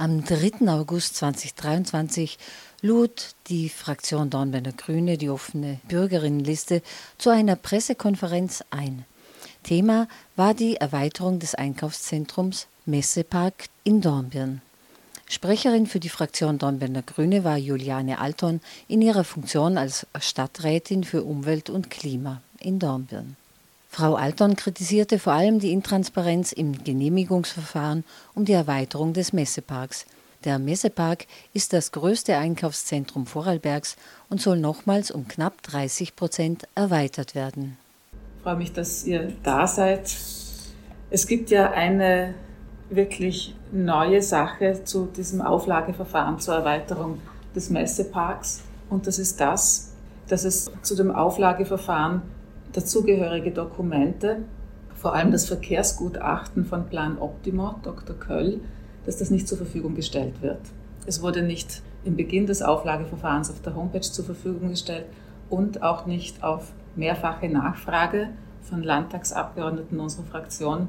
Am 3. August 2023 lud die Fraktion Dornbirner Grüne die offene Bürgerinnenliste zu einer Pressekonferenz ein. Thema war die Erweiterung des Einkaufszentrums Messepark in Dornbirn. Sprecherin für die Fraktion Dornbirner Grüne war Juliane Alton in ihrer Funktion als Stadträtin für Umwelt und Klima in Dornbirn. Frau Alton kritisierte vor allem die Intransparenz im Genehmigungsverfahren um die Erweiterung des Messeparks. Der Messepark ist das größte Einkaufszentrum Vorarlbergs und soll nochmals um knapp 30 Prozent erweitert werden. Ich freue mich, dass ihr da seid. Es gibt ja eine wirklich neue Sache zu diesem Auflageverfahren zur Erweiterung des Messeparks. Und das ist das, dass es zu dem Auflageverfahren dazugehörige Dokumente, vor allem das Verkehrsgutachten von Plan Optimo, Dr. Köll, dass das nicht zur Verfügung gestellt wird. Es wurde nicht im Beginn des Auflageverfahrens auf der Homepage zur Verfügung gestellt und auch nicht auf mehrfache Nachfrage von Landtagsabgeordneten unserer Fraktion,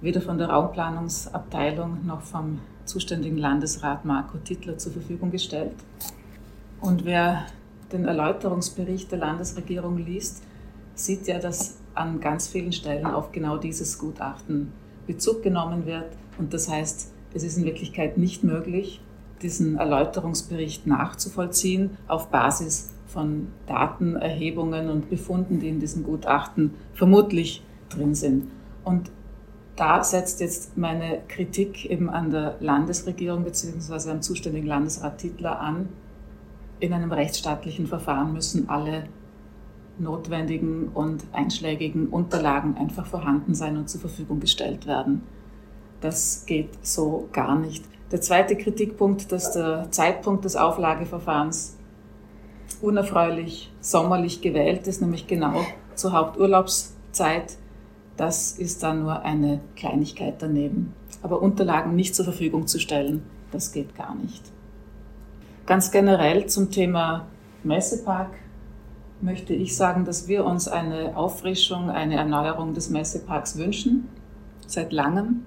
weder von der Raumplanungsabteilung noch vom zuständigen Landesrat Marco Tittler zur Verfügung gestellt. Und wer den Erläuterungsbericht der Landesregierung liest, sieht ja, dass an ganz vielen Stellen auf genau dieses Gutachten Bezug genommen wird. Und das heißt, es ist in Wirklichkeit nicht möglich, diesen Erläuterungsbericht nachzuvollziehen auf Basis von Datenerhebungen und Befunden, die in diesem Gutachten vermutlich drin sind. Und da setzt jetzt meine Kritik eben an der Landesregierung bzw. am zuständigen Landesrat Titler an. In einem rechtsstaatlichen Verfahren müssen alle notwendigen und einschlägigen Unterlagen einfach vorhanden sein und zur Verfügung gestellt werden. Das geht so gar nicht. Der zweite Kritikpunkt, dass der Zeitpunkt des Auflageverfahrens unerfreulich sommerlich gewählt ist, nämlich genau zur Haupturlaubszeit, das ist dann nur eine Kleinigkeit daneben. Aber Unterlagen nicht zur Verfügung zu stellen, das geht gar nicht. Ganz generell zum Thema Messepark möchte ich sagen, dass wir uns eine Auffrischung, eine Erneuerung des Messeparks wünschen, seit langem.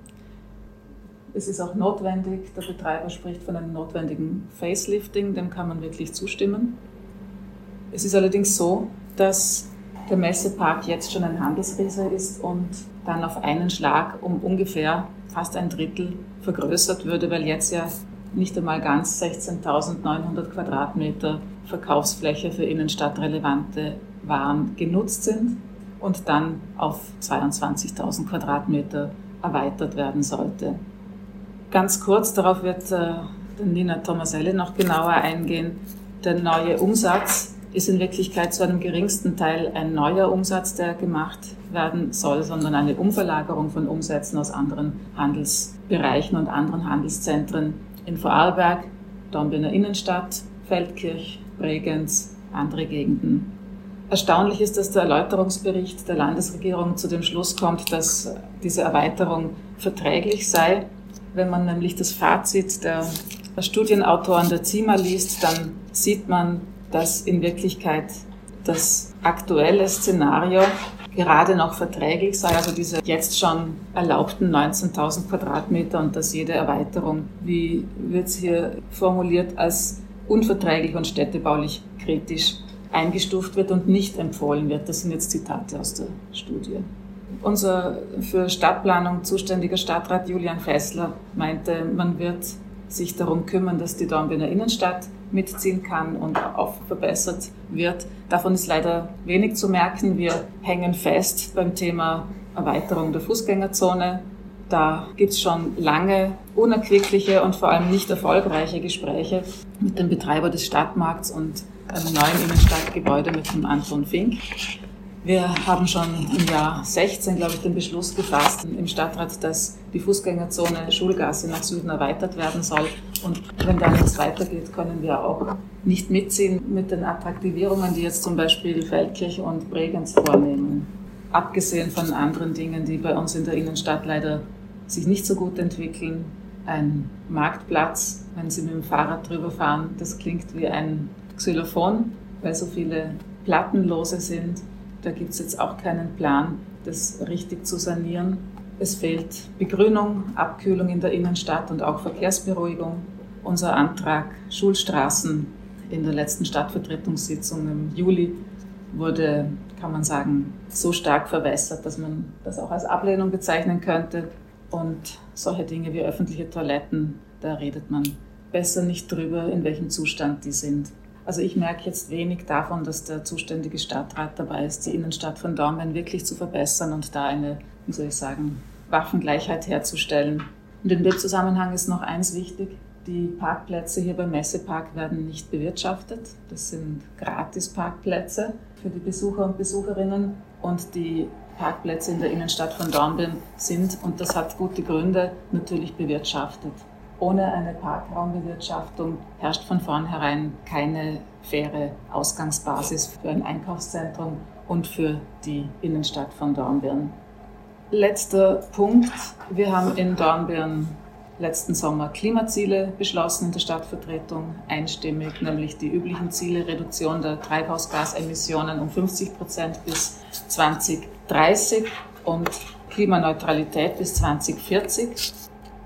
Es ist auch notwendig, der Betreiber spricht von einem notwendigen Facelifting, dem kann man wirklich zustimmen. Es ist allerdings so, dass der Messepark jetzt schon ein Handelsriese ist und dann auf einen Schlag um ungefähr fast ein Drittel vergrößert würde, weil jetzt ja nicht einmal ganz 16.900 Quadratmeter Verkaufsfläche für innenstadtrelevante Waren genutzt sind und dann auf 22.000 Quadratmeter erweitert werden sollte. Ganz kurz, darauf wird äh, Nina Tomaselli noch genauer eingehen. Der neue Umsatz ist in Wirklichkeit zu einem geringsten Teil ein neuer Umsatz, der gemacht werden soll, sondern eine Umverlagerung von Umsätzen aus anderen Handelsbereichen und anderen Handelszentren in Vorarlberg, Dornbirner Innenstadt, Feldkirch, Bregenz, andere Gegenden. Erstaunlich ist, dass der Erläuterungsbericht der Landesregierung zu dem Schluss kommt, dass diese Erweiterung verträglich sei. Wenn man nämlich das Fazit der Studienautoren der ZIMA liest, dann sieht man, dass in Wirklichkeit das aktuelle Szenario gerade noch verträglich sei, also diese jetzt schon erlaubten 19.000 Quadratmeter und dass jede Erweiterung, wie wird es hier formuliert, als unverträglich und städtebaulich kritisch eingestuft wird und nicht empfohlen wird. Das sind jetzt Zitate aus der Studie. Unser für Stadtplanung zuständiger Stadtrat Julian Fessler meinte, man wird sich darum kümmern, dass die Dornbirner Innenstadt mitziehen kann und auch verbessert wird. Davon ist leider wenig zu merken. Wir hängen fest beim Thema Erweiterung der Fußgängerzone. Da gibt es schon lange unerquickliche und vor allem nicht erfolgreiche Gespräche mit dem Betreiber des Stadtmarkts und einem neuen Innenstadtgebäude mit dem Anton Fink. Wir haben schon im Jahr 16, glaube ich, den Beschluss gefasst im Stadtrat, dass die Fußgängerzone Schulgasse nach Süden erweitert werden soll. Und wenn da nichts weitergeht, können wir auch nicht mitziehen mit den Attraktivierungen, die jetzt zum Beispiel Feldkirch und Bregenz vornehmen. Abgesehen von anderen Dingen, die bei uns in der Innenstadt leider sich nicht so gut entwickeln. Ein Marktplatz, wenn Sie mit dem Fahrrad drüber fahren, das klingt wie ein Xylophon, weil so viele Plattenlose sind da gibt es jetzt auch keinen Plan, das richtig zu sanieren. Es fehlt Begrünung, Abkühlung in der Innenstadt und auch Verkehrsberuhigung. Unser Antrag Schulstraßen in der letzten Stadtvertretungssitzung im Juli wurde, kann man sagen, so stark verwässert, dass man das auch als Ablehnung bezeichnen könnte. Und solche Dinge wie öffentliche Toiletten, da redet man besser nicht drüber, in welchem Zustand die sind. Also ich merke jetzt wenig davon, dass der zuständige Stadtrat dabei ist, die Innenstadt von Dornbirn wirklich zu verbessern und da eine, wie soll ich sagen, Waffengleichheit herzustellen. Und in dem Zusammenhang ist noch eins wichtig. Die Parkplätze hier beim Messepark werden nicht bewirtschaftet. Das sind Gratis-Parkplätze für die Besucher und Besucherinnen. Und die Parkplätze in der Innenstadt von Dornbirn sind, und das hat gute Gründe, natürlich bewirtschaftet. Ohne eine Parkraumbewirtschaftung herrscht von vornherein keine faire Ausgangsbasis für ein Einkaufszentrum und für die Innenstadt von Dornbirn. Letzter Punkt. Wir haben in Dornbirn letzten Sommer Klimaziele beschlossen in der Stadtvertretung, einstimmig, nämlich die üblichen Ziele Reduktion der Treibhausgasemissionen um 50 Prozent bis 2030 und Klimaneutralität bis 2040.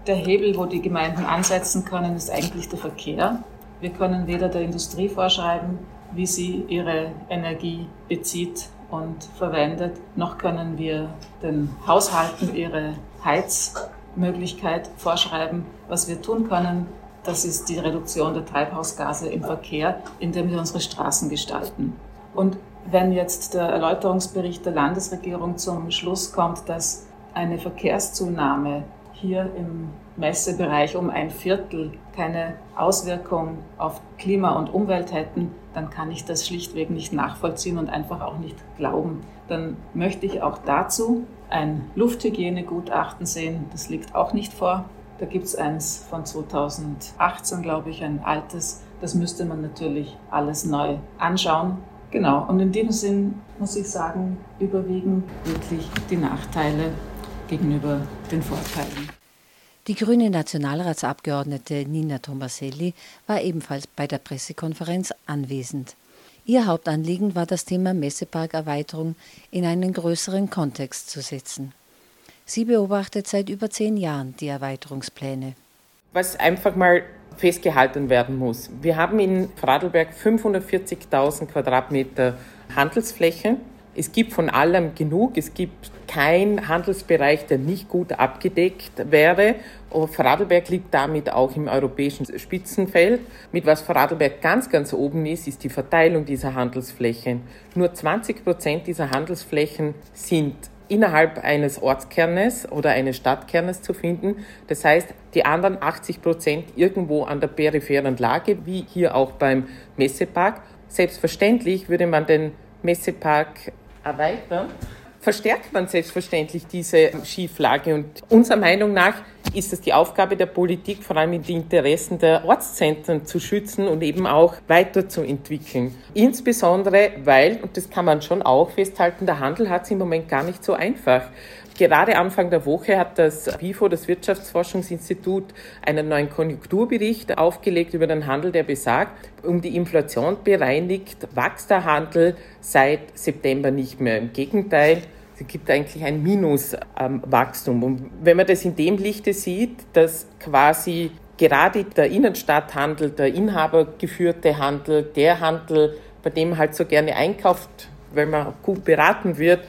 Der Hebel, wo die Gemeinden ansetzen können, ist eigentlich der Verkehr. Wir können weder der Industrie vorschreiben, wie sie ihre Energie bezieht und verwendet, noch können wir den Haushalten ihre Heiz Möglichkeit vorschreiben, was wir tun können. Das ist die Reduktion der Treibhausgase im Verkehr, indem wir unsere Straßen gestalten. Und wenn jetzt der Erläuterungsbericht der Landesregierung zum Schluss kommt, dass eine Verkehrszunahme hier im Messebereich um ein Viertel keine Auswirkung auf Klima und Umwelt hätten, dann kann ich das schlichtweg nicht nachvollziehen und einfach auch nicht glauben. Dann möchte ich auch dazu ein Lufthygienegutachten sehen. Das liegt auch nicht vor. Da gibt es eins von 2018, glaube ich, ein altes. Das müsste man natürlich alles neu anschauen. Genau, und in dem Sinn muss ich sagen, überwiegen wirklich die Nachteile gegenüber den Vorteilen. Die grüne Nationalratsabgeordnete Nina Tomaselli war ebenfalls bei der Pressekonferenz anwesend. Ihr Hauptanliegen war das Thema Messeparkerweiterung in einen größeren Kontext zu setzen. Sie beobachtet seit über zehn Jahren die Erweiterungspläne. Was einfach mal festgehalten werden muss. Wir haben in Vorarlberg 540.000 Quadratmeter Handelsfläche es gibt von allem genug. Es gibt keinen Handelsbereich, der nicht gut abgedeckt wäre. Vorarlberg liegt damit auch im europäischen Spitzenfeld. Mit was Vorarlberg ganz, ganz oben ist, ist die Verteilung dieser Handelsflächen. Nur 20 Prozent dieser Handelsflächen sind innerhalb eines Ortskernes oder eines Stadtkernes zu finden. Das heißt, die anderen 80 Prozent irgendwo an der peripheren Lage, wie hier auch beim Messepark. Selbstverständlich würde man den Messepark erweitern, verstärkt man selbstverständlich diese Schieflage. Und unserer Meinung nach ist es die Aufgabe der Politik, vor allem die Interessen der Ortszentren zu schützen und eben auch weiterzuentwickeln. Insbesondere, weil, und das kann man schon auch festhalten, der Handel hat es im Moment gar nicht so einfach. Gerade Anfang der Woche hat das WIFO, das Wirtschaftsforschungsinstitut, einen neuen Konjunkturbericht aufgelegt über den Handel, der besagt, um die Inflation bereinigt, wächst der Handel seit September nicht mehr. Im Gegenteil, es gibt eigentlich ein Minuswachstum. Und wenn man das in dem Lichte sieht, dass quasi gerade der Innenstadthandel, der inhabergeführte Handel, der Handel, bei dem halt so gerne einkauft, weil man gut beraten wird,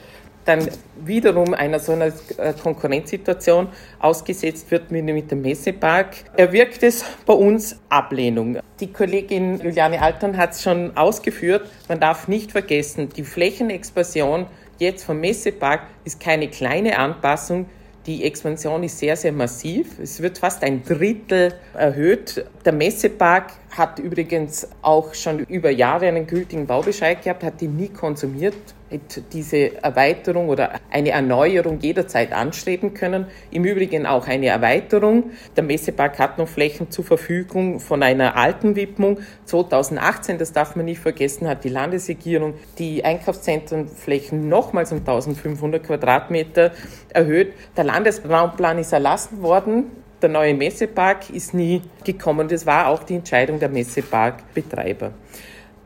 dann wiederum einer so einer äh, Konkurrenzsituation ausgesetzt wird mit dem Messepark, erwirkt es bei uns Ablehnung. Die Kollegin Juliane Altern hat es schon ausgeführt, man darf nicht vergessen, die Flächenexpansion jetzt vom Messepark ist keine kleine Anpassung, die Expansion ist sehr, sehr massiv. Es wird fast ein Drittel erhöht. Der Messepark hat übrigens auch schon über Jahre einen gültigen Baubescheid gehabt, hat ihn nie konsumiert, diese Erweiterung oder eine Erneuerung jederzeit anstreben können. Im Übrigen auch eine Erweiterung. Der Messepark hat noch Flächen zur Verfügung von einer alten Widmung. 2018, das darf man nicht vergessen, hat die Landesregierung die Einkaufszentrenflächen nochmals um 1500 Quadratmeter erhöht. Der Landesraumplan ist erlassen worden. Der neue Messepark ist nie gekommen. Das war auch die Entscheidung der Messeparkbetreiber.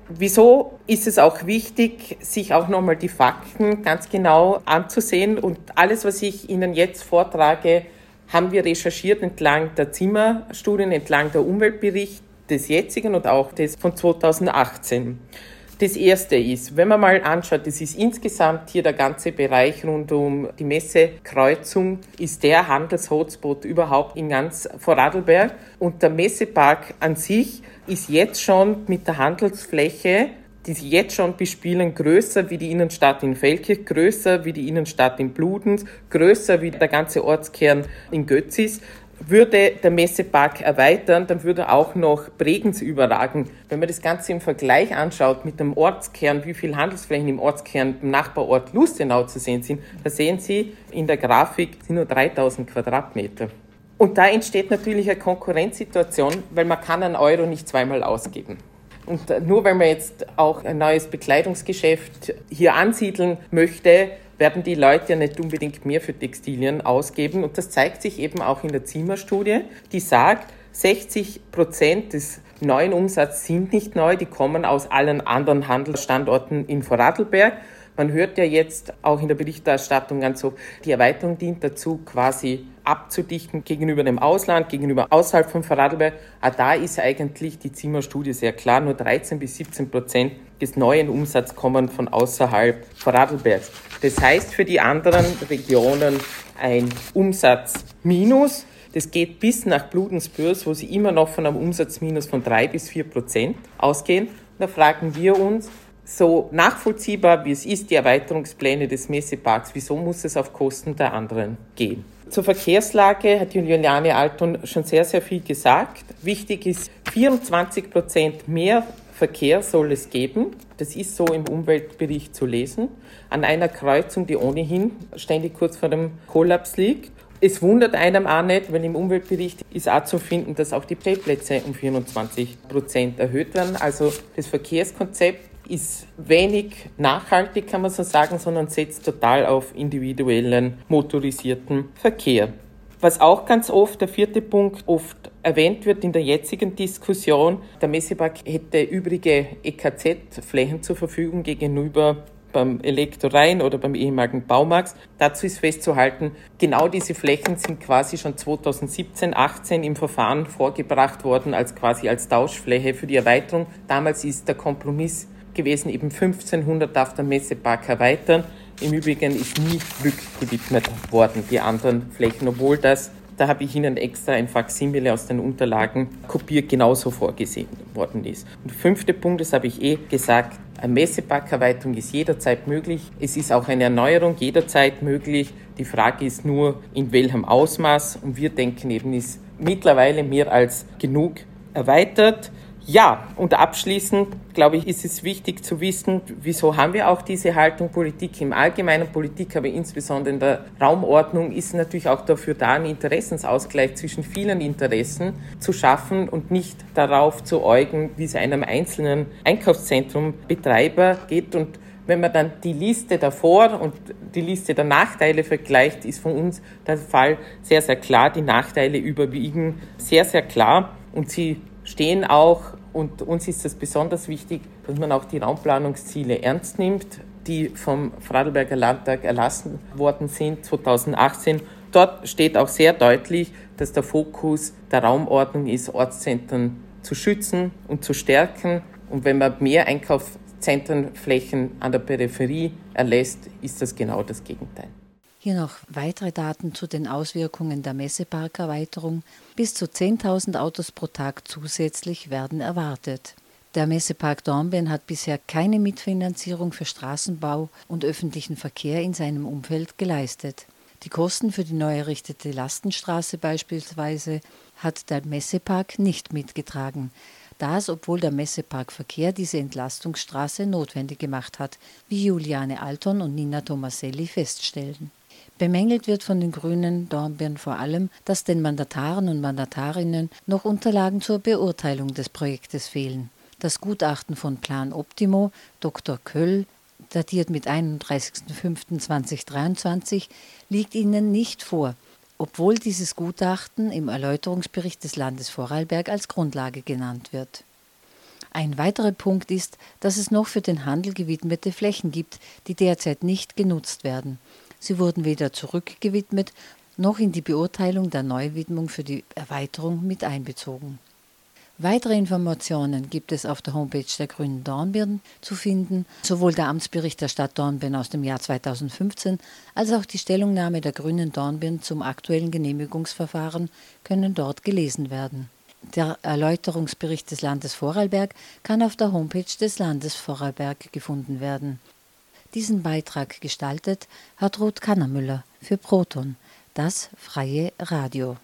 Wieso ist es auch wichtig, sich auch nochmal die Fakten ganz genau anzusehen? Und alles, was ich Ihnen jetzt vortrage, haben wir recherchiert entlang der Zimmerstudien, entlang der Umweltbericht des jetzigen und auch des von 2018. Das erste ist, wenn man mal anschaut, das ist insgesamt hier der ganze Bereich rund um die Messekreuzung, ist der Handelshotspot überhaupt in ganz Vorarlberg. Und der Messepark an sich ist jetzt schon mit der Handelsfläche die sie jetzt schon bespielen, größer wie die Innenstadt in Feldkirch, größer wie die Innenstadt in Bludenz, größer wie der ganze Ortskern in Götzis würde der Messepark erweitern, dann würde auch noch Bregenz überragen. Wenn man das Ganze im Vergleich anschaut mit dem Ortskern, wie viele Handelsflächen im Ortskern im Nachbarort Lustenau zu sehen sind, da sehen Sie in der Grafik sind nur 3000 Quadratmeter. Und da entsteht natürlich eine Konkurrenzsituation, weil man kann einen Euro nicht zweimal ausgeben. Und nur weil man jetzt auch ein neues Bekleidungsgeschäft hier ansiedeln möchte, werden die Leute ja nicht unbedingt mehr für Textilien ausgeben. Und das zeigt sich eben auch in der Zimmerstudie, die sagt, 60 Prozent des neuen Umsatzes sind nicht neu, die kommen aus allen anderen Handelsstandorten in Vorarlberg. Man hört ja jetzt auch in der Berichterstattung ganz so, die Erweiterung dient dazu, quasi abzudichten gegenüber dem Ausland, gegenüber außerhalb von Vorarlberg. Auch da ist eigentlich die Zimmerstudie sehr klar, nur 13 bis 17 Prozent des neuen Umsatzes kommen von außerhalb Vorarlbergs. Das heißt für die anderen Regionen ein Umsatzminus. Das geht bis nach Bludensbürs, wo sie immer noch von einem Umsatzminus von drei bis vier Prozent ausgehen. Da fragen wir uns, so nachvollziehbar wie es ist, die Erweiterungspläne des Messeparks, wieso muss es auf Kosten der anderen gehen? Zur Verkehrslage hat Juliane Alton schon sehr, sehr viel gesagt. Wichtig ist, 24 Prozent mehr Verkehr soll es geben. Das ist so im Umweltbericht zu lesen. An einer Kreuzung, die ohnehin ständig kurz vor dem Kollaps liegt. Es wundert einem auch nicht, weil im Umweltbericht ist auch zu finden, dass auch die Stellplätze um 24 Prozent erhöht werden. Also das Verkehrskonzept ist wenig nachhaltig, kann man so sagen, sondern setzt total auf individuellen motorisierten Verkehr. Was auch ganz oft, der vierte Punkt, oft erwähnt wird in der jetzigen Diskussion, der Messepark hätte übrige EKZ-Flächen zur Verfügung gegenüber beim Elektrorein oder beim ehemaligen Baumarkt. Dazu ist festzuhalten, genau diese Flächen sind quasi schon 2017, 18 im Verfahren vorgebracht worden als quasi als Tauschfläche für die Erweiterung. Damals ist der Kompromiss gewesen, eben 1500 darf der Messepark erweitern. Im Übrigen ist nie rückgewidmet worden, die anderen Flächen, obwohl das, da habe ich Ihnen extra ein Faksimile aus den Unterlagen kopiert, genauso vorgesehen worden ist. Und der fünfte Punkt, das habe ich eh gesagt, eine Messeparkerweiterung ist jederzeit möglich. Es ist auch eine Erneuerung jederzeit möglich. Die Frage ist nur, in welchem Ausmaß. Und wir denken eben, ist mittlerweile mehr als genug erweitert. Ja, und abschließend, glaube ich, ist es wichtig zu wissen, wieso haben wir auch diese Haltung Politik im Allgemeinen, Politik, aber insbesondere in der Raumordnung ist natürlich auch dafür da, einen Interessensausgleich zwischen vielen Interessen zu schaffen und nicht darauf zu äugen, wie es einem einzelnen Einkaufszentrum Betreiber geht. Und wenn man dann die Liste davor und die Liste der Nachteile vergleicht, ist von uns der Fall sehr, sehr klar. Die Nachteile überwiegen sehr, sehr klar. Und sie stehen auch, und uns ist es besonders wichtig, dass man auch die Raumplanungsziele ernst nimmt, die vom Vorarlberger Landtag erlassen worden sind 2018. Dort steht auch sehr deutlich, dass der Fokus der Raumordnung ist, Ortszentren zu schützen und zu stärken. Und wenn man mehr Einkaufszentrenflächen an der Peripherie erlässt, ist das genau das Gegenteil. Hier noch weitere Daten zu den Auswirkungen der Messeparkerweiterung. Bis zu 10.000 Autos pro Tag zusätzlich werden erwartet. Der Messepark Dornbirn hat bisher keine Mitfinanzierung für Straßenbau und öffentlichen Verkehr in seinem Umfeld geleistet. Die Kosten für die neu errichtete Lastenstraße beispielsweise hat der Messepark nicht mitgetragen. Das, obwohl der Messepark Verkehr diese Entlastungsstraße notwendig gemacht hat, wie Juliane Alton und Nina Tomaselli feststellen. Bemängelt wird von den Grünen Dornbirn vor allem, dass den Mandataren und Mandatarinnen noch Unterlagen zur Beurteilung des Projektes fehlen. Das Gutachten von Plan Optimo, Dr. Köll, datiert mit 31.05.2023, liegt Ihnen nicht vor, obwohl dieses Gutachten im Erläuterungsbericht des Landes Vorarlberg als Grundlage genannt wird. Ein weiterer Punkt ist, dass es noch für den Handel gewidmete Flächen gibt, die derzeit nicht genutzt werden. Sie wurden weder zurückgewidmet noch in die Beurteilung der Neuwidmung für die Erweiterung mit einbezogen. Weitere Informationen gibt es auf der Homepage der Grünen Dornbirn zu finden. Sowohl der Amtsbericht der Stadt Dornbirn aus dem Jahr 2015 als auch die Stellungnahme der Grünen Dornbirn zum aktuellen Genehmigungsverfahren können dort gelesen werden. Der Erläuterungsbericht des Landes Vorarlberg kann auf der Homepage des Landes Vorarlberg gefunden werden. Diesen Beitrag gestaltet hat Ruth Kannermüller für Proton, das freie Radio.